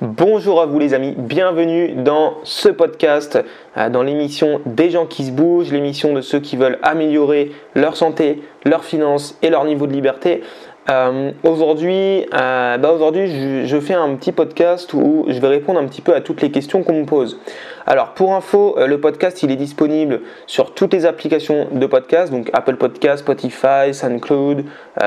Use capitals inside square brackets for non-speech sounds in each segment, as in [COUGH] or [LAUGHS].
Bonjour à vous les amis, bienvenue dans ce podcast, euh, dans l'émission des gens qui se bougent, l'émission de ceux qui veulent améliorer leur santé, leurs finances et leur niveau de liberté. Euh, aujourd'hui, euh, bah je, fais un petit podcast où je vais répondre un petit peu à toutes les questions qu'on me pose. Alors pour info, le podcast il est disponible sur toutes les applications de podcast, donc Apple Podcast, Spotify, SoundCloud,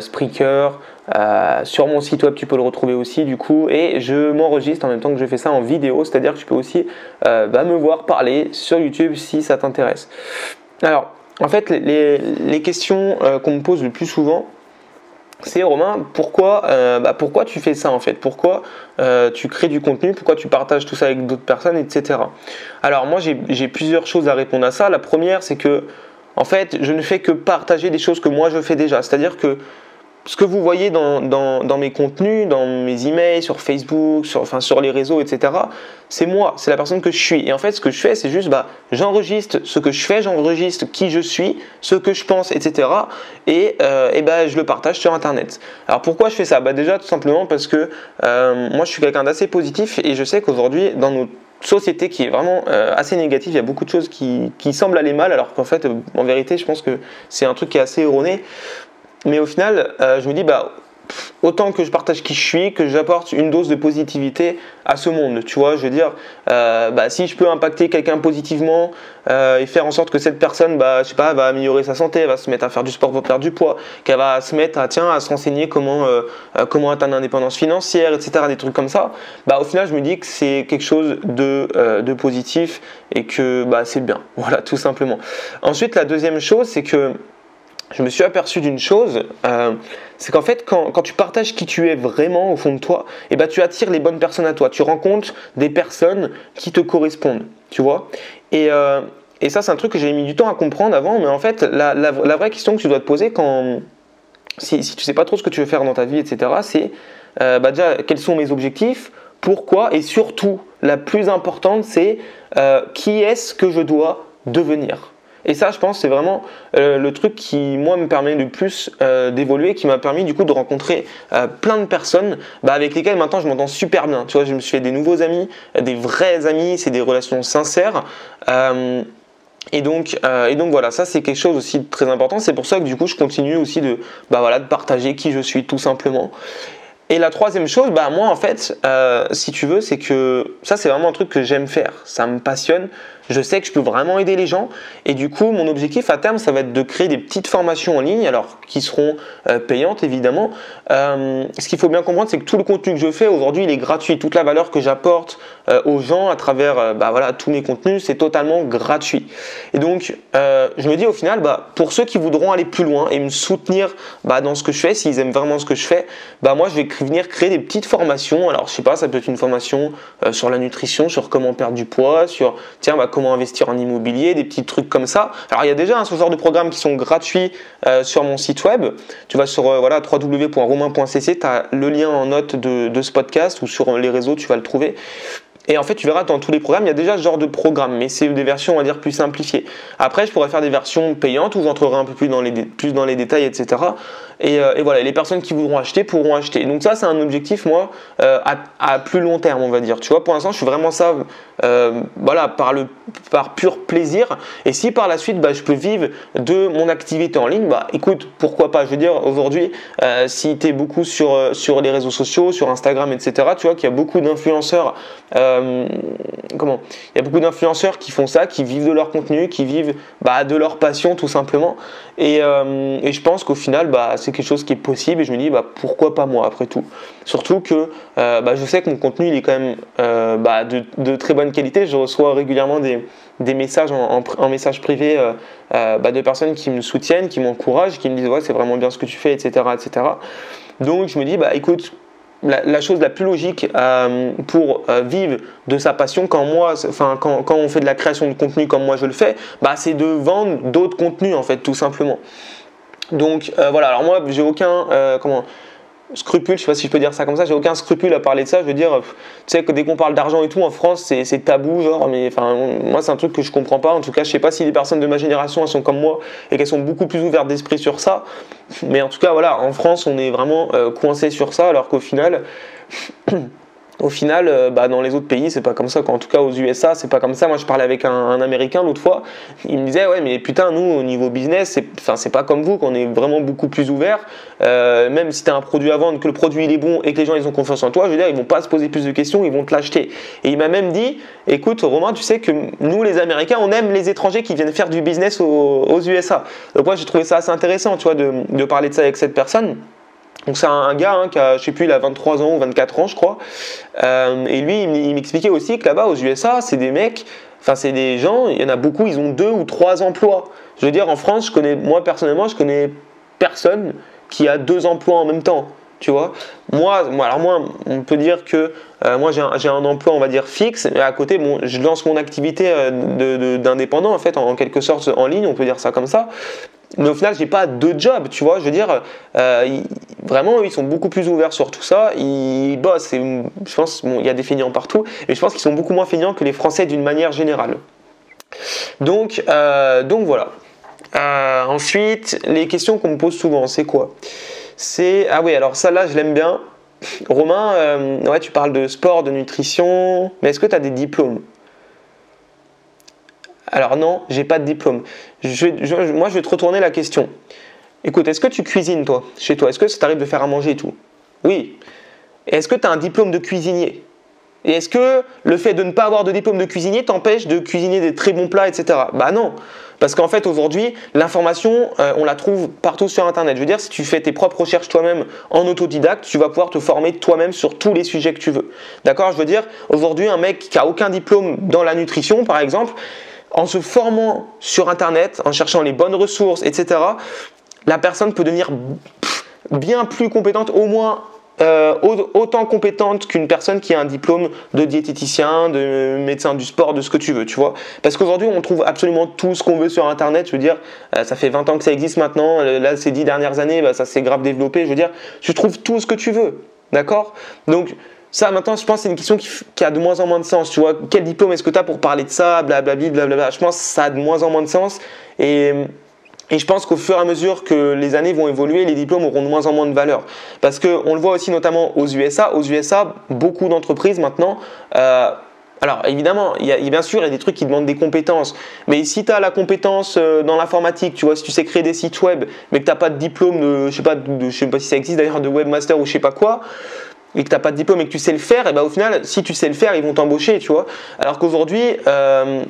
Spreaker, euh, sur mon site web, tu peux le retrouver aussi du coup. Et je m'enregistre en même temps que je fais ça en vidéo, c'est-à-dire que tu peux aussi euh, bah, me voir parler sur YouTube si ça t'intéresse. Alors, en fait, les, questions euh, qu'on me pose le plus souvent, c'est Romain, pourquoi, bah, pourquoi tu fais ça en fait? Pourquoi tu crées du contenu? Pourquoi tu partages tout ça avec d'autres personnes, etc. Alors moi j'ai plusieurs choses à répondre à ça. La première c'est que en fait je ne fais que partager des choses que moi je fais déjà. C'est-à-dire que ce que vous voyez dans, mes contenus, dans mes emails, sur Facebook, sur, les réseaux, etc., c'est moi, c'est la personne que je suis. Et en fait, ce que je fais, c'est juste, bah, j'enregistre ce que je fais, j'enregistre qui je suis, ce que je pense, etc. Et, euh, bah, je le partage sur Internet. Alors pourquoi je fais ça? Bah, Déjà, tout simplement parce que euh, moi, je suis quelqu'un d'assez positif et je sais qu'aujourd'hui, dans notre société qui est vraiment euh, assez négative, il y a beaucoup de choses qui semblent aller mal, alors qu'en fait, en vérité, je pense que c'est un truc qui est assez erroné. Mais au final, euh, je me dis, bah, autant que je partage qui je suis, que j'apporte une dose de positivité à ce monde. Tu vois, je veux dire, euh, bah, si je peux impacter quelqu'un positivement euh, et faire en sorte que cette personne, bah, je sais pas, va améliorer sa santé, va se mettre à faire du sport pour perdre du poids, qu'elle va se mettre à, tiens, à se renseigner comment, comment atteindre l'indépendance financière, etc., des trucs comme ça, bah, au final, je me dis que c'est quelque chose de, de positif et que bah, c'est bien. [LAUGHS] Voilà, tout simplement. Ensuite, la deuxième chose, c'est que je me suis aperçu d'une chose, euh, c'est qu'en fait, quand, tu partages qui tu es vraiment au fond de toi, eh ben, tu attires les bonnes personnes à toi. Tu rencontres des personnes qui te correspondent, tu vois. Et, euh, et ça, c'est un truc que j'ai mis du temps à comprendre avant, mais en fait, la, la, vraie question que tu dois te poser quand, si, si tu sais pas trop ce que tu veux faire dans ta vie, etc., c'est euh, bah déjà, quels sont mes objectifs, pourquoi, et surtout, la plus importante, c'est qui est-ce que je dois devenir? Et ça, je pense, c'est vraiment euh, le truc qui, moi, me permet le plus euh, d'évoluer, qui m'a permis du coup de rencontrer euh, plein de personnes bah, avec lesquelles maintenant je m'entends super bien. Tu vois, je me suis fait des nouveaux amis, des vrais amis, c'est des relations sincères. Et donc, et donc voilà, ça c'est quelque chose aussi de très important. C'est pour ça que du coup je continue aussi de, bah voilà, de partager qui je suis tout simplement. Et la troisième chose, bah moi en fait, si tu veux, c'est que ça c'est vraiment un truc que j'aime faire. Ça me passionne je sais que je peux vraiment aider les gens. Et du coup, mon objectif à terme, ça va être de créer des petites formations en ligne, alors qui seront euh, payantes évidemment. Euh, ce qu'il faut bien comprendre, c'est que tout le contenu que je fais aujourd'hui, il est gratuit. Toute la valeur que j'apporte euh, aux gens à travers bah, voilà, tous mes contenus, c'est totalement gratuit. Et donc, je me dis au final, bah, pour ceux qui voudront aller plus loin et me soutenir bah, dans ce que je fais, s'ils aiment vraiment ce que je fais, bah, moi, je vais venir créer des petites formations. Alors, je sais pas, ça peut être une formation sur la nutrition, sur comment perdre du poids, sur tiens, bah, comment investir en immobilier, des petits trucs comme ça. Alors il y a déjà un ce genre de programmes qui sont gratuits euh, sur mon site web. Tu vas sur euh, voilà, www.romain.cc, tu as le lien en note de ce podcast ou sur les réseaux, tu vas le trouver. Et en fait, tu verras dans tous les programmes, il y a déjà ce genre de programme, mais c'est des versions, on va dire, plus simplifiées. Après, je pourrais faire des versions payantes où j'entrerai un peu plus dans les, plus dans les détails, etc. Euh, et, voilà, les personnes qui voudront acheter pourront acheter. Donc ça, c'est un objectif, moi, euh, à, plus long terme, on va dire. Tu vois, pour l'instant, je suis vraiment ça, euh, voilà, par, le, par pur plaisir. Et si par la suite, bah, je peux vivre de mon activité en ligne, bah écoute, pourquoi pas Je veux dire, aujourd'hui, si tu es beaucoup sur, sur les réseaux sociaux, sur Instagram, etc., tu vois qu'il y a beaucoup d'influenceurs, comment Il y a beaucoup d'influenceurs qui font ça, qui vivent de leur contenu, qui vivent bah, de leur passion, tout simplement. Et, et je pense qu'au final, bah, c'est quelque chose qui est possible et je me dis bah, pourquoi pas moi après tout. Surtout que euh, bah, je sais que mon contenu est quand même euh, de, très bonne qualité. Je reçois régulièrement des, messages en, message privé euh, de personnes qui me soutiennent, qui m'encouragent, qui me disent c'est vraiment bien ce que tu fais, etc. etc. Donc je me dis bah écoute, la, chose la plus logique pour vivre de sa passion quand moi, enfin quand, quand, on fait de la création de contenu comme moi je le fais, bah, c'est de vendre d'autres contenus en fait tout simplement. Donc euh, voilà, alors moi j'ai aucun euh, comment scrupule, je sais pas si je peux dire ça comme ça, j'ai aucun scrupule à parler de ça. Je veux dire, tu sais que dès qu'on parle d'argent et tout en France, c'est tabou, genre, mais enfin, moi c'est un truc que je comprends pas. En tout cas, je sais pas si les personnes de ma génération elles sont comme moi et qu'elles sont beaucoup plus ouvertes d'esprit sur ça. Mais en tout cas, voilà, en France, on est vraiment euh, coincé sur ça, alors qu'au final, au final, euh, bah, dans les autres pays, c'est pas comme ça. En tout cas, aux USA, c'est pas comme ça. Moi, je parlais avec un, Américain l'autre fois. Il me disait, ouais, mais putain, nous, au niveau business, c'est, pas comme vous, qu'on est vraiment beaucoup plus ouvert. Euh, même si tu as un produit à vendre, que le produit il est bon et que les gens ils ont confiance en toi, je veux dire, ils vont pas se poser plus de questions, ils vont te l'acheter. Et il m'a même dit, écoute, Romain, tu sais que nous, les Américains, on aime les étrangers qui viennent faire du business aux, USA. Donc moi, j'ai trouvé ça assez intéressant, tu vois, de parler de ça avec cette personne. Donc c'est un, gars hein, qui a, je sais plus, il a 23 ans ou 24 ans, je crois. Euh, et lui, il m'expliquait aussi que là-bas, aux USA, c'est des mecs, enfin c'est des gens, il y en a beaucoup, ils ont deux ou trois emplois. Je veux dire, en France, je connais, moi personnellement, je connais personne qui a deux emplois en même temps. Tu vois, moi, alors moi, on peut dire que euh, moi j'ai un, emploi, on va dire fixe, et à côté, bon, je lance mon activité euh, d'indépendant en fait, en, quelque sorte en ligne, on peut dire ça comme ça mais au final, j'ai pas deux jobs, tu vois. Je veux dire, euh, vraiment, ils sont beaucoup plus ouverts sur tout ça. Ils bossent. Je pense, bon, il y a des feignants partout, mais je pense qu'ils sont beaucoup moins feignants que les Français d'une manière générale. Donc, euh, donc voilà. Euh, ensuite, les questions qu'on me pose souvent, c'est quoi? C'est ah oui, alors ça là, je l'aime bien. Romain, ouais, tu parles de sport, de nutrition, mais est-ce que tu as des diplômes? Alors non, j'ai pas de diplôme. moi, je vais te retourner la question. Écoute, est-ce que tu cuisines toi, chez toi? Est-ce que ça t'arrive de faire à manger et tout? Oui. Est-ce que tu as un diplôme de cuisinier? Et est-ce que le fait de ne pas avoir de diplôme de cuisinier t'empêche de cuisiner des très bons plats, etc. Bah non. Parce qu'en fait, aujourd'hui, l'information, euh, on la trouve partout sur Internet. Je veux dire, si tu fais tes propres recherches toi-même en autodidacte, tu vas pouvoir te former toi-même sur tous les sujets que tu veux. D'accord? Je veux dire, aujourd'hui, un mec qui a aucun diplôme dans la nutrition, par exemple, en se formant sur Internet, en cherchant les bonnes ressources, etc., la personne peut devenir bien plus compétente, au moins euh, autant compétente qu'une personne qui a un diplôme de diététicien, de médecin du sport, de ce que tu veux, tu vois. Parce qu'aujourd'hui, on trouve absolument tout ce qu'on veut sur Internet. Je veux dire, euh, ça fait 20 ans que ça existe maintenant. Là, ces 10 dernières années, bah, ça s'est grave développé. Je veux dire, tu trouves tout ce que tu veux. D'accord? Donc, ça, maintenant, je pense que c'est une question qui, a de moins en moins de sens. Tu vois, quel diplôme est-ce que tu as pour parler de ça, blablabla, blablabla. Je pense que ça a de moins en moins de sens. Et, je pense qu'au fur et à mesure que les années vont évoluer, les diplômes auront de moins en moins de valeur. Parce qu'on le voit aussi notamment aux USA. Aux USA, beaucoup d'entreprises maintenant. Euh, alors évidemment, il bien sûr, il y a des trucs qui demandent des compétences. Mais si tu as la compétence euh, dans l'informatique, tu vois, si tu sais créer des sites web, mais que tu n'as pas de diplôme de, je sais sais pas si ça existe d'ailleurs, de webmaster ou je sais pas quoi, et que tu n'as pas de diplôme et que tu sais le faire, et ben au final, si tu sais le faire, ils vont t'embaucher, tu vois. Alors qu'aujourd'hui, euh,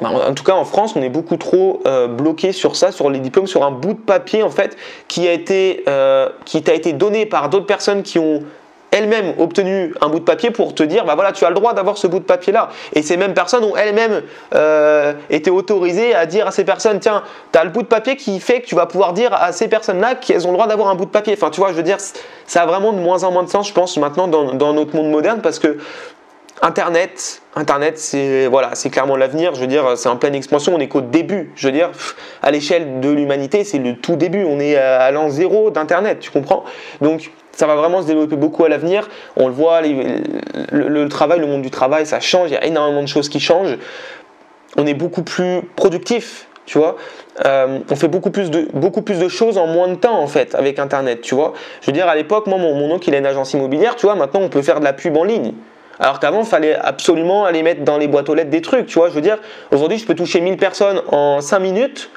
bah, en tout cas en France, on est beaucoup trop euh, bloqué sur ça, sur les diplômes, sur un bout de papier en fait qui a été, euh, qui t'a été donné par d'autres personnes qui ont elles-mêmes obtenu un bout de papier pour te dire, bah voilà, tu as le droit d'avoir ce bout de papier-là. Et ces mêmes personnes ont elles-mêmes euh, été autorisées à dire à ces personnes, tiens, tu as le bout de papier qui fait que tu vas pouvoir dire à ces personnes-là qu'elles ont le droit d'avoir un bout de papier. Enfin, tu vois, je veux dire, ça a vraiment de moins en moins de sens, je pense, maintenant dans, notre monde moderne, parce que Internet, Internet, c'est voilà, c'est clairement l'avenir. Je veux dire, c'est en pleine expansion. On est qu'au début. Je veux dire, à l'échelle de l'humanité, c'est le tout début. On est à l'an zéro d'Internet. Tu comprends? Donc, ça va vraiment se développer beaucoup à l'avenir. On le voit, le, travail, le monde du travail, ça change. Il y a énormément de choses qui changent. On est beaucoup plus productif, tu vois. Euh, on fait beaucoup plus, de, beaucoup plus de choses en moins de temps, en fait, avec Internet, tu vois. Je veux dire, à l'époque, moi, mon, oncle, il a une agence immobilière, tu vois. Maintenant, on peut faire de la pub en ligne. Alors qu'avant, il fallait absolument aller mettre dans les boîtes aux lettres des trucs, tu vois. Je veux dire, aujourd'hui, je peux toucher 1000 personnes en 5 minutes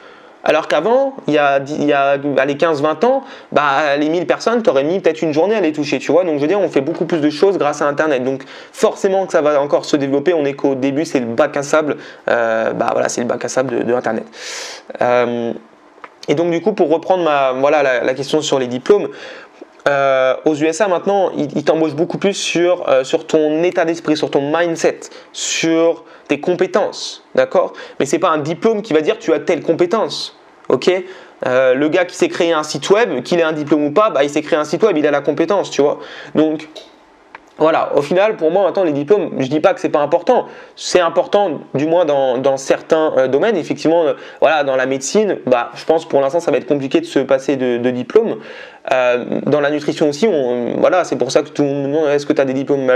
alors qu'avant, il y a, il y a les 15-20 ans, bah, les 1000 personnes, tu aurais mis peut-être une journée à les toucher, tu vois. Donc je veux dire, on fait beaucoup plus de choses grâce à Internet. Donc forcément que ça va encore se développer. On est qu'au début, c'est le bac à sable. Euh, bah voilà, c'est le bac à sable de, Internet. Euh, et donc du coup, pour reprendre ma, voilà, la, question sur les diplômes, euh, aux USA maintenant, ils, t'embauchent beaucoup plus sur, sur ton état d'esprit, sur ton mindset, sur tes compétences, d'accord? Mais c'est pas un diplôme qui va dire tu as telle compétence, ok? Euh, Le gars qui s'est créé un site web, qu'il ait un diplôme ou pas, bah, il s'est créé un site web, il a la compétence, tu vois? Donc voilà, au final, pour moi, maintenant, les diplômes, je dis pas que c'est pas important. C'est important, du moins dans, certains euh, domaines. Effectivement, euh, voilà, dans la médecine, bah, je pense pour l'instant, ça va être compliqué de se passer de, diplôme. Euh, dans la nutrition aussi, on, voilà, c'est pour ça que tout le monde demande est-ce que tu as des diplômes.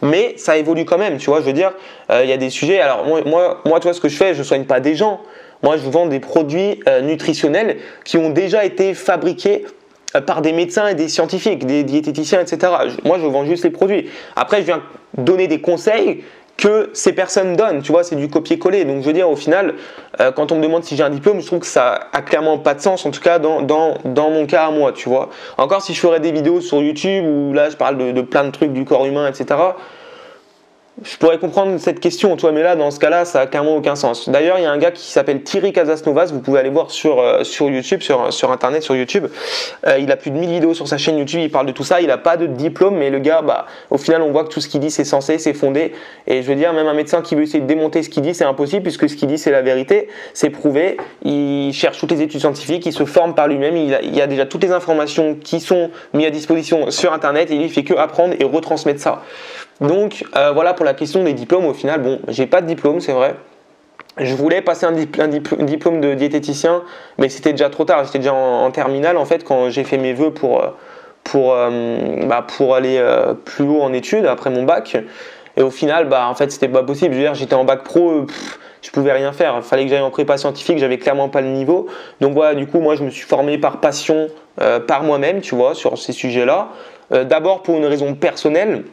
Mais ça évolue quand même, tu vois. Je veux dire, il y a des sujets. Alors, moi, moi, vois, ce que je fais, je soigne pas des gens. Moi, je vends des produits nutritionnels qui ont déjà été fabriqués par des médecins et des scientifiques, des diététiciens, etc. Moi, je vends juste les produits. Après, je viens donner des conseils que ces personnes donnent. Tu vois, c'est du copier-coller. Donc, je veux dire, au final, euh, quand on me demande si j'ai un diplôme, je trouve que ça a clairement pas de sens, en tout cas dans, dans, dans, mon cas à moi, tu vois. Encore si je ferais des vidéos sur YouTube où là, je parle de, de plein de trucs du corps humain, etc je pourrais comprendre cette question, toi, mais là, dans ce cas-là, ça a clairement aucun sens. D'ailleurs, il y a un gars qui s'appelle Thierry Casasnovas, vous pouvez aller voir sur, euh, sur YouTube, sur, sur Internet, sur YouTube. Euh, il a plus de 1000 vidéos sur sa chaîne YouTube, il parle de tout ça, il n'a pas de diplôme, mais le gars, bah, au final, on voit que tout ce qu'il dit, c'est censé, c'est fondé. Et je veux dire, même un médecin qui veut essayer de démonter ce qu'il dit, c'est impossible, puisque ce qu'il dit, c'est la vérité, c'est prouvé. Il cherche toutes les études scientifiques, il se forme par lui-même, il, y a déjà toutes les informations qui sont mises à disposition sur Internet, et il fait que apprendre et retransmettre ça. Donc euh, voilà pour la question des diplômes. Au final, bon, j'ai pas de diplôme, c'est vrai. Je voulais passer un, diplôme de diététicien, mais c'était déjà trop tard. J'étais déjà en, terminale en fait quand j'ai fait mes vœux pour, euh, euh, bah, pour aller plus haut en études après mon bac. Et au final, bah, en fait, c'était pas possible. Je veux dire, j'étais en bac pro. je pouvais rien faire. Il fallait que j'aille en prépa scientifique, j'avais clairement pas le niveau. Donc voilà, du coup, moi, je me suis formé par passion, par moi-même, tu vois, sur ces sujets-là. D'abord pour une raison personnelle,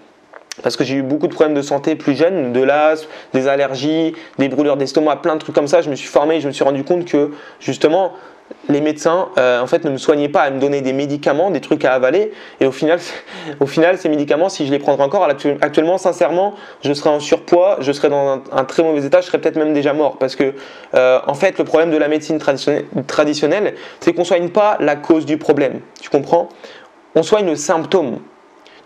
parce que j'ai eu beaucoup de problèmes de santé plus jeune, de l'asthme, des allergies, des brûlures d'estomac, plein de trucs comme ça. Je me suis formé et je me suis rendu compte que justement les médecins euh, en fait ne me soignaient pas à me donner des médicaments, des trucs à avaler. Et au final, [LAUGHS] au final ces médicaments, si je les prendrais encore actuellement, sincèrement, je serais en surpoids, je serais dans un, très mauvais état, je serais peut-être même déjà mort. Parce que euh, en fait, le problème de la médecine traditionnelle, traditionnelle c'est qu'on soigne pas la cause du problème. Tu comprends? On soigne le symptôme.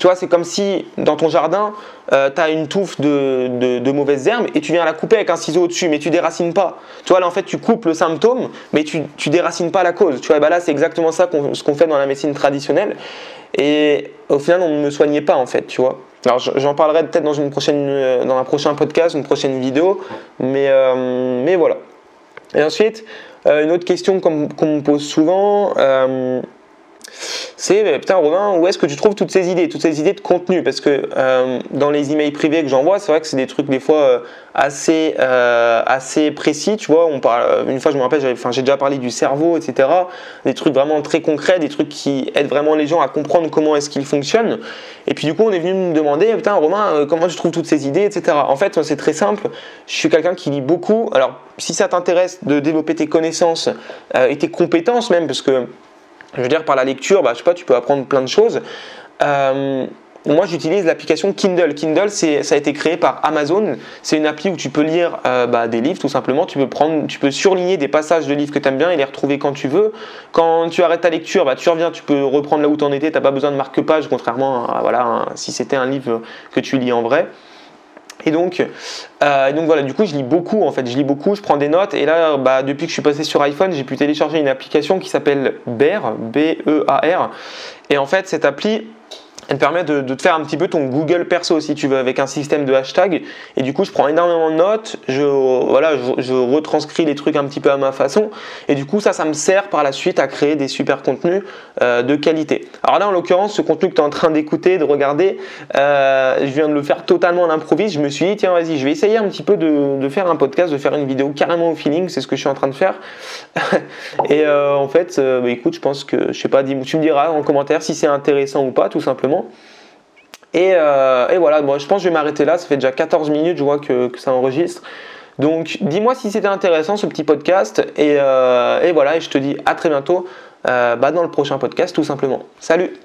Tu vois, c'est comme si dans ton jardin, euh, tu as une touffe de, mauvaises herbes et tu viens la couper avec un ciseau au-dessus, mais tu déracines pas. Tu vois, là en fait, tu coupes le symptôme, mais tu, tu déracines pas la cause. Tu vois, bah là, c'est exactement ça ce qu'on fait dans la médecine traditionnelle. Et au final, on ne me soignait pas en fait, tu vois. Alors j'en parlerai peut-être dans, une prochaine, euh, dans un prochain podcast, une prochaine vidéo, mais, euh, mais voilà. Et ensuite, une autre question qu'on me pose souvent c'est putain Romain, où est-ce que tu trouves toutes ces idées, toutes ces idées de contenu? Parce que euh, dans les emails privés que j'envoie, c'est vrai que c'est des trucs des fois euh, assez, euh, assez précis, tu vois. On parle, une fois, je me rappelle, j'ai déjà parlé du cerveau, etc. Des trucs vraiment très concrets, des trucs qui aident vraiment les gens à comprendre comment est-ce qu'ils fonctionnent. Et puis du coup, on est venu me demander, putain Romain, comment tu trouves toutes ces idées, etc. En fait, c'est très simple. Je suis quelqu'un qui lit beaucoup. Alors, si ça t'intéresse de développer tes connaissances et tes compétences même, parce que je veux dire, par la lecture, bah, tu peux apprendre plein de choses. Euh, moi, j'utilise l'application Kindle. Kindle, ça a été créé par Amazon. C'est une appli où tu peux lire euh, bah, des livres, tout simplement. Tu peux, prendre, tu peux surligner des passages de livres que tu aimes bien et les retrouver quand tu veux. Quand tu arrêtes ta lecture, bah, tu reviens, tu peux reprendre là où tu en étais. Tu n'as pas besoin de marque-page, contrairement à voilà, si c'était un livre que tu lis en vrai. Et donc, euh, donc voilà, du coup, je lis beaucoup en fait. Je lis beaucoup, je prends des notes. Et là, bah, depuis que je suis passé sur iPhone, j'ai pu télécharger une application qui s'appelle Bear, B-E-A-R. Et en fait, cette appli, elle te permet de, te faire un petit peu ton Google perso si tu veux avec un système de hashtag. Et du coup je prends énormément de notes je voilà je, retranscris les trucs un petit peu à ma façon. Et du coup ça ça me sert par la suite à créer des super contenus euh, de qualité. Alors là en l'occurrence ce contenu que tu es en train d'écouter de regarder euh, je viens de le faire totalement à l'improviste. Je me suis dit tiens vas-y je vais essayer un petit peu de, faire un podcast de faire une vidéo carrément au feeling. C'est ce que je suis en train de faire. [LAUGHS] Et euh, en fait bah, écoute je pense que je sais pas tu me diras en commentaire si c'est intéressant ou pas tout simplement euh, et, voilà, moi je pense que je vais m'arrêter là. Ça fait déjà 14 minutes, je vois que, ça enregistre. Donc dis-moi si c'était intéressant ce petit podcast. Et, euh, voilà, et je te dis à très bientôt euh, bah, dans le prochain podcast tout simplement. Salut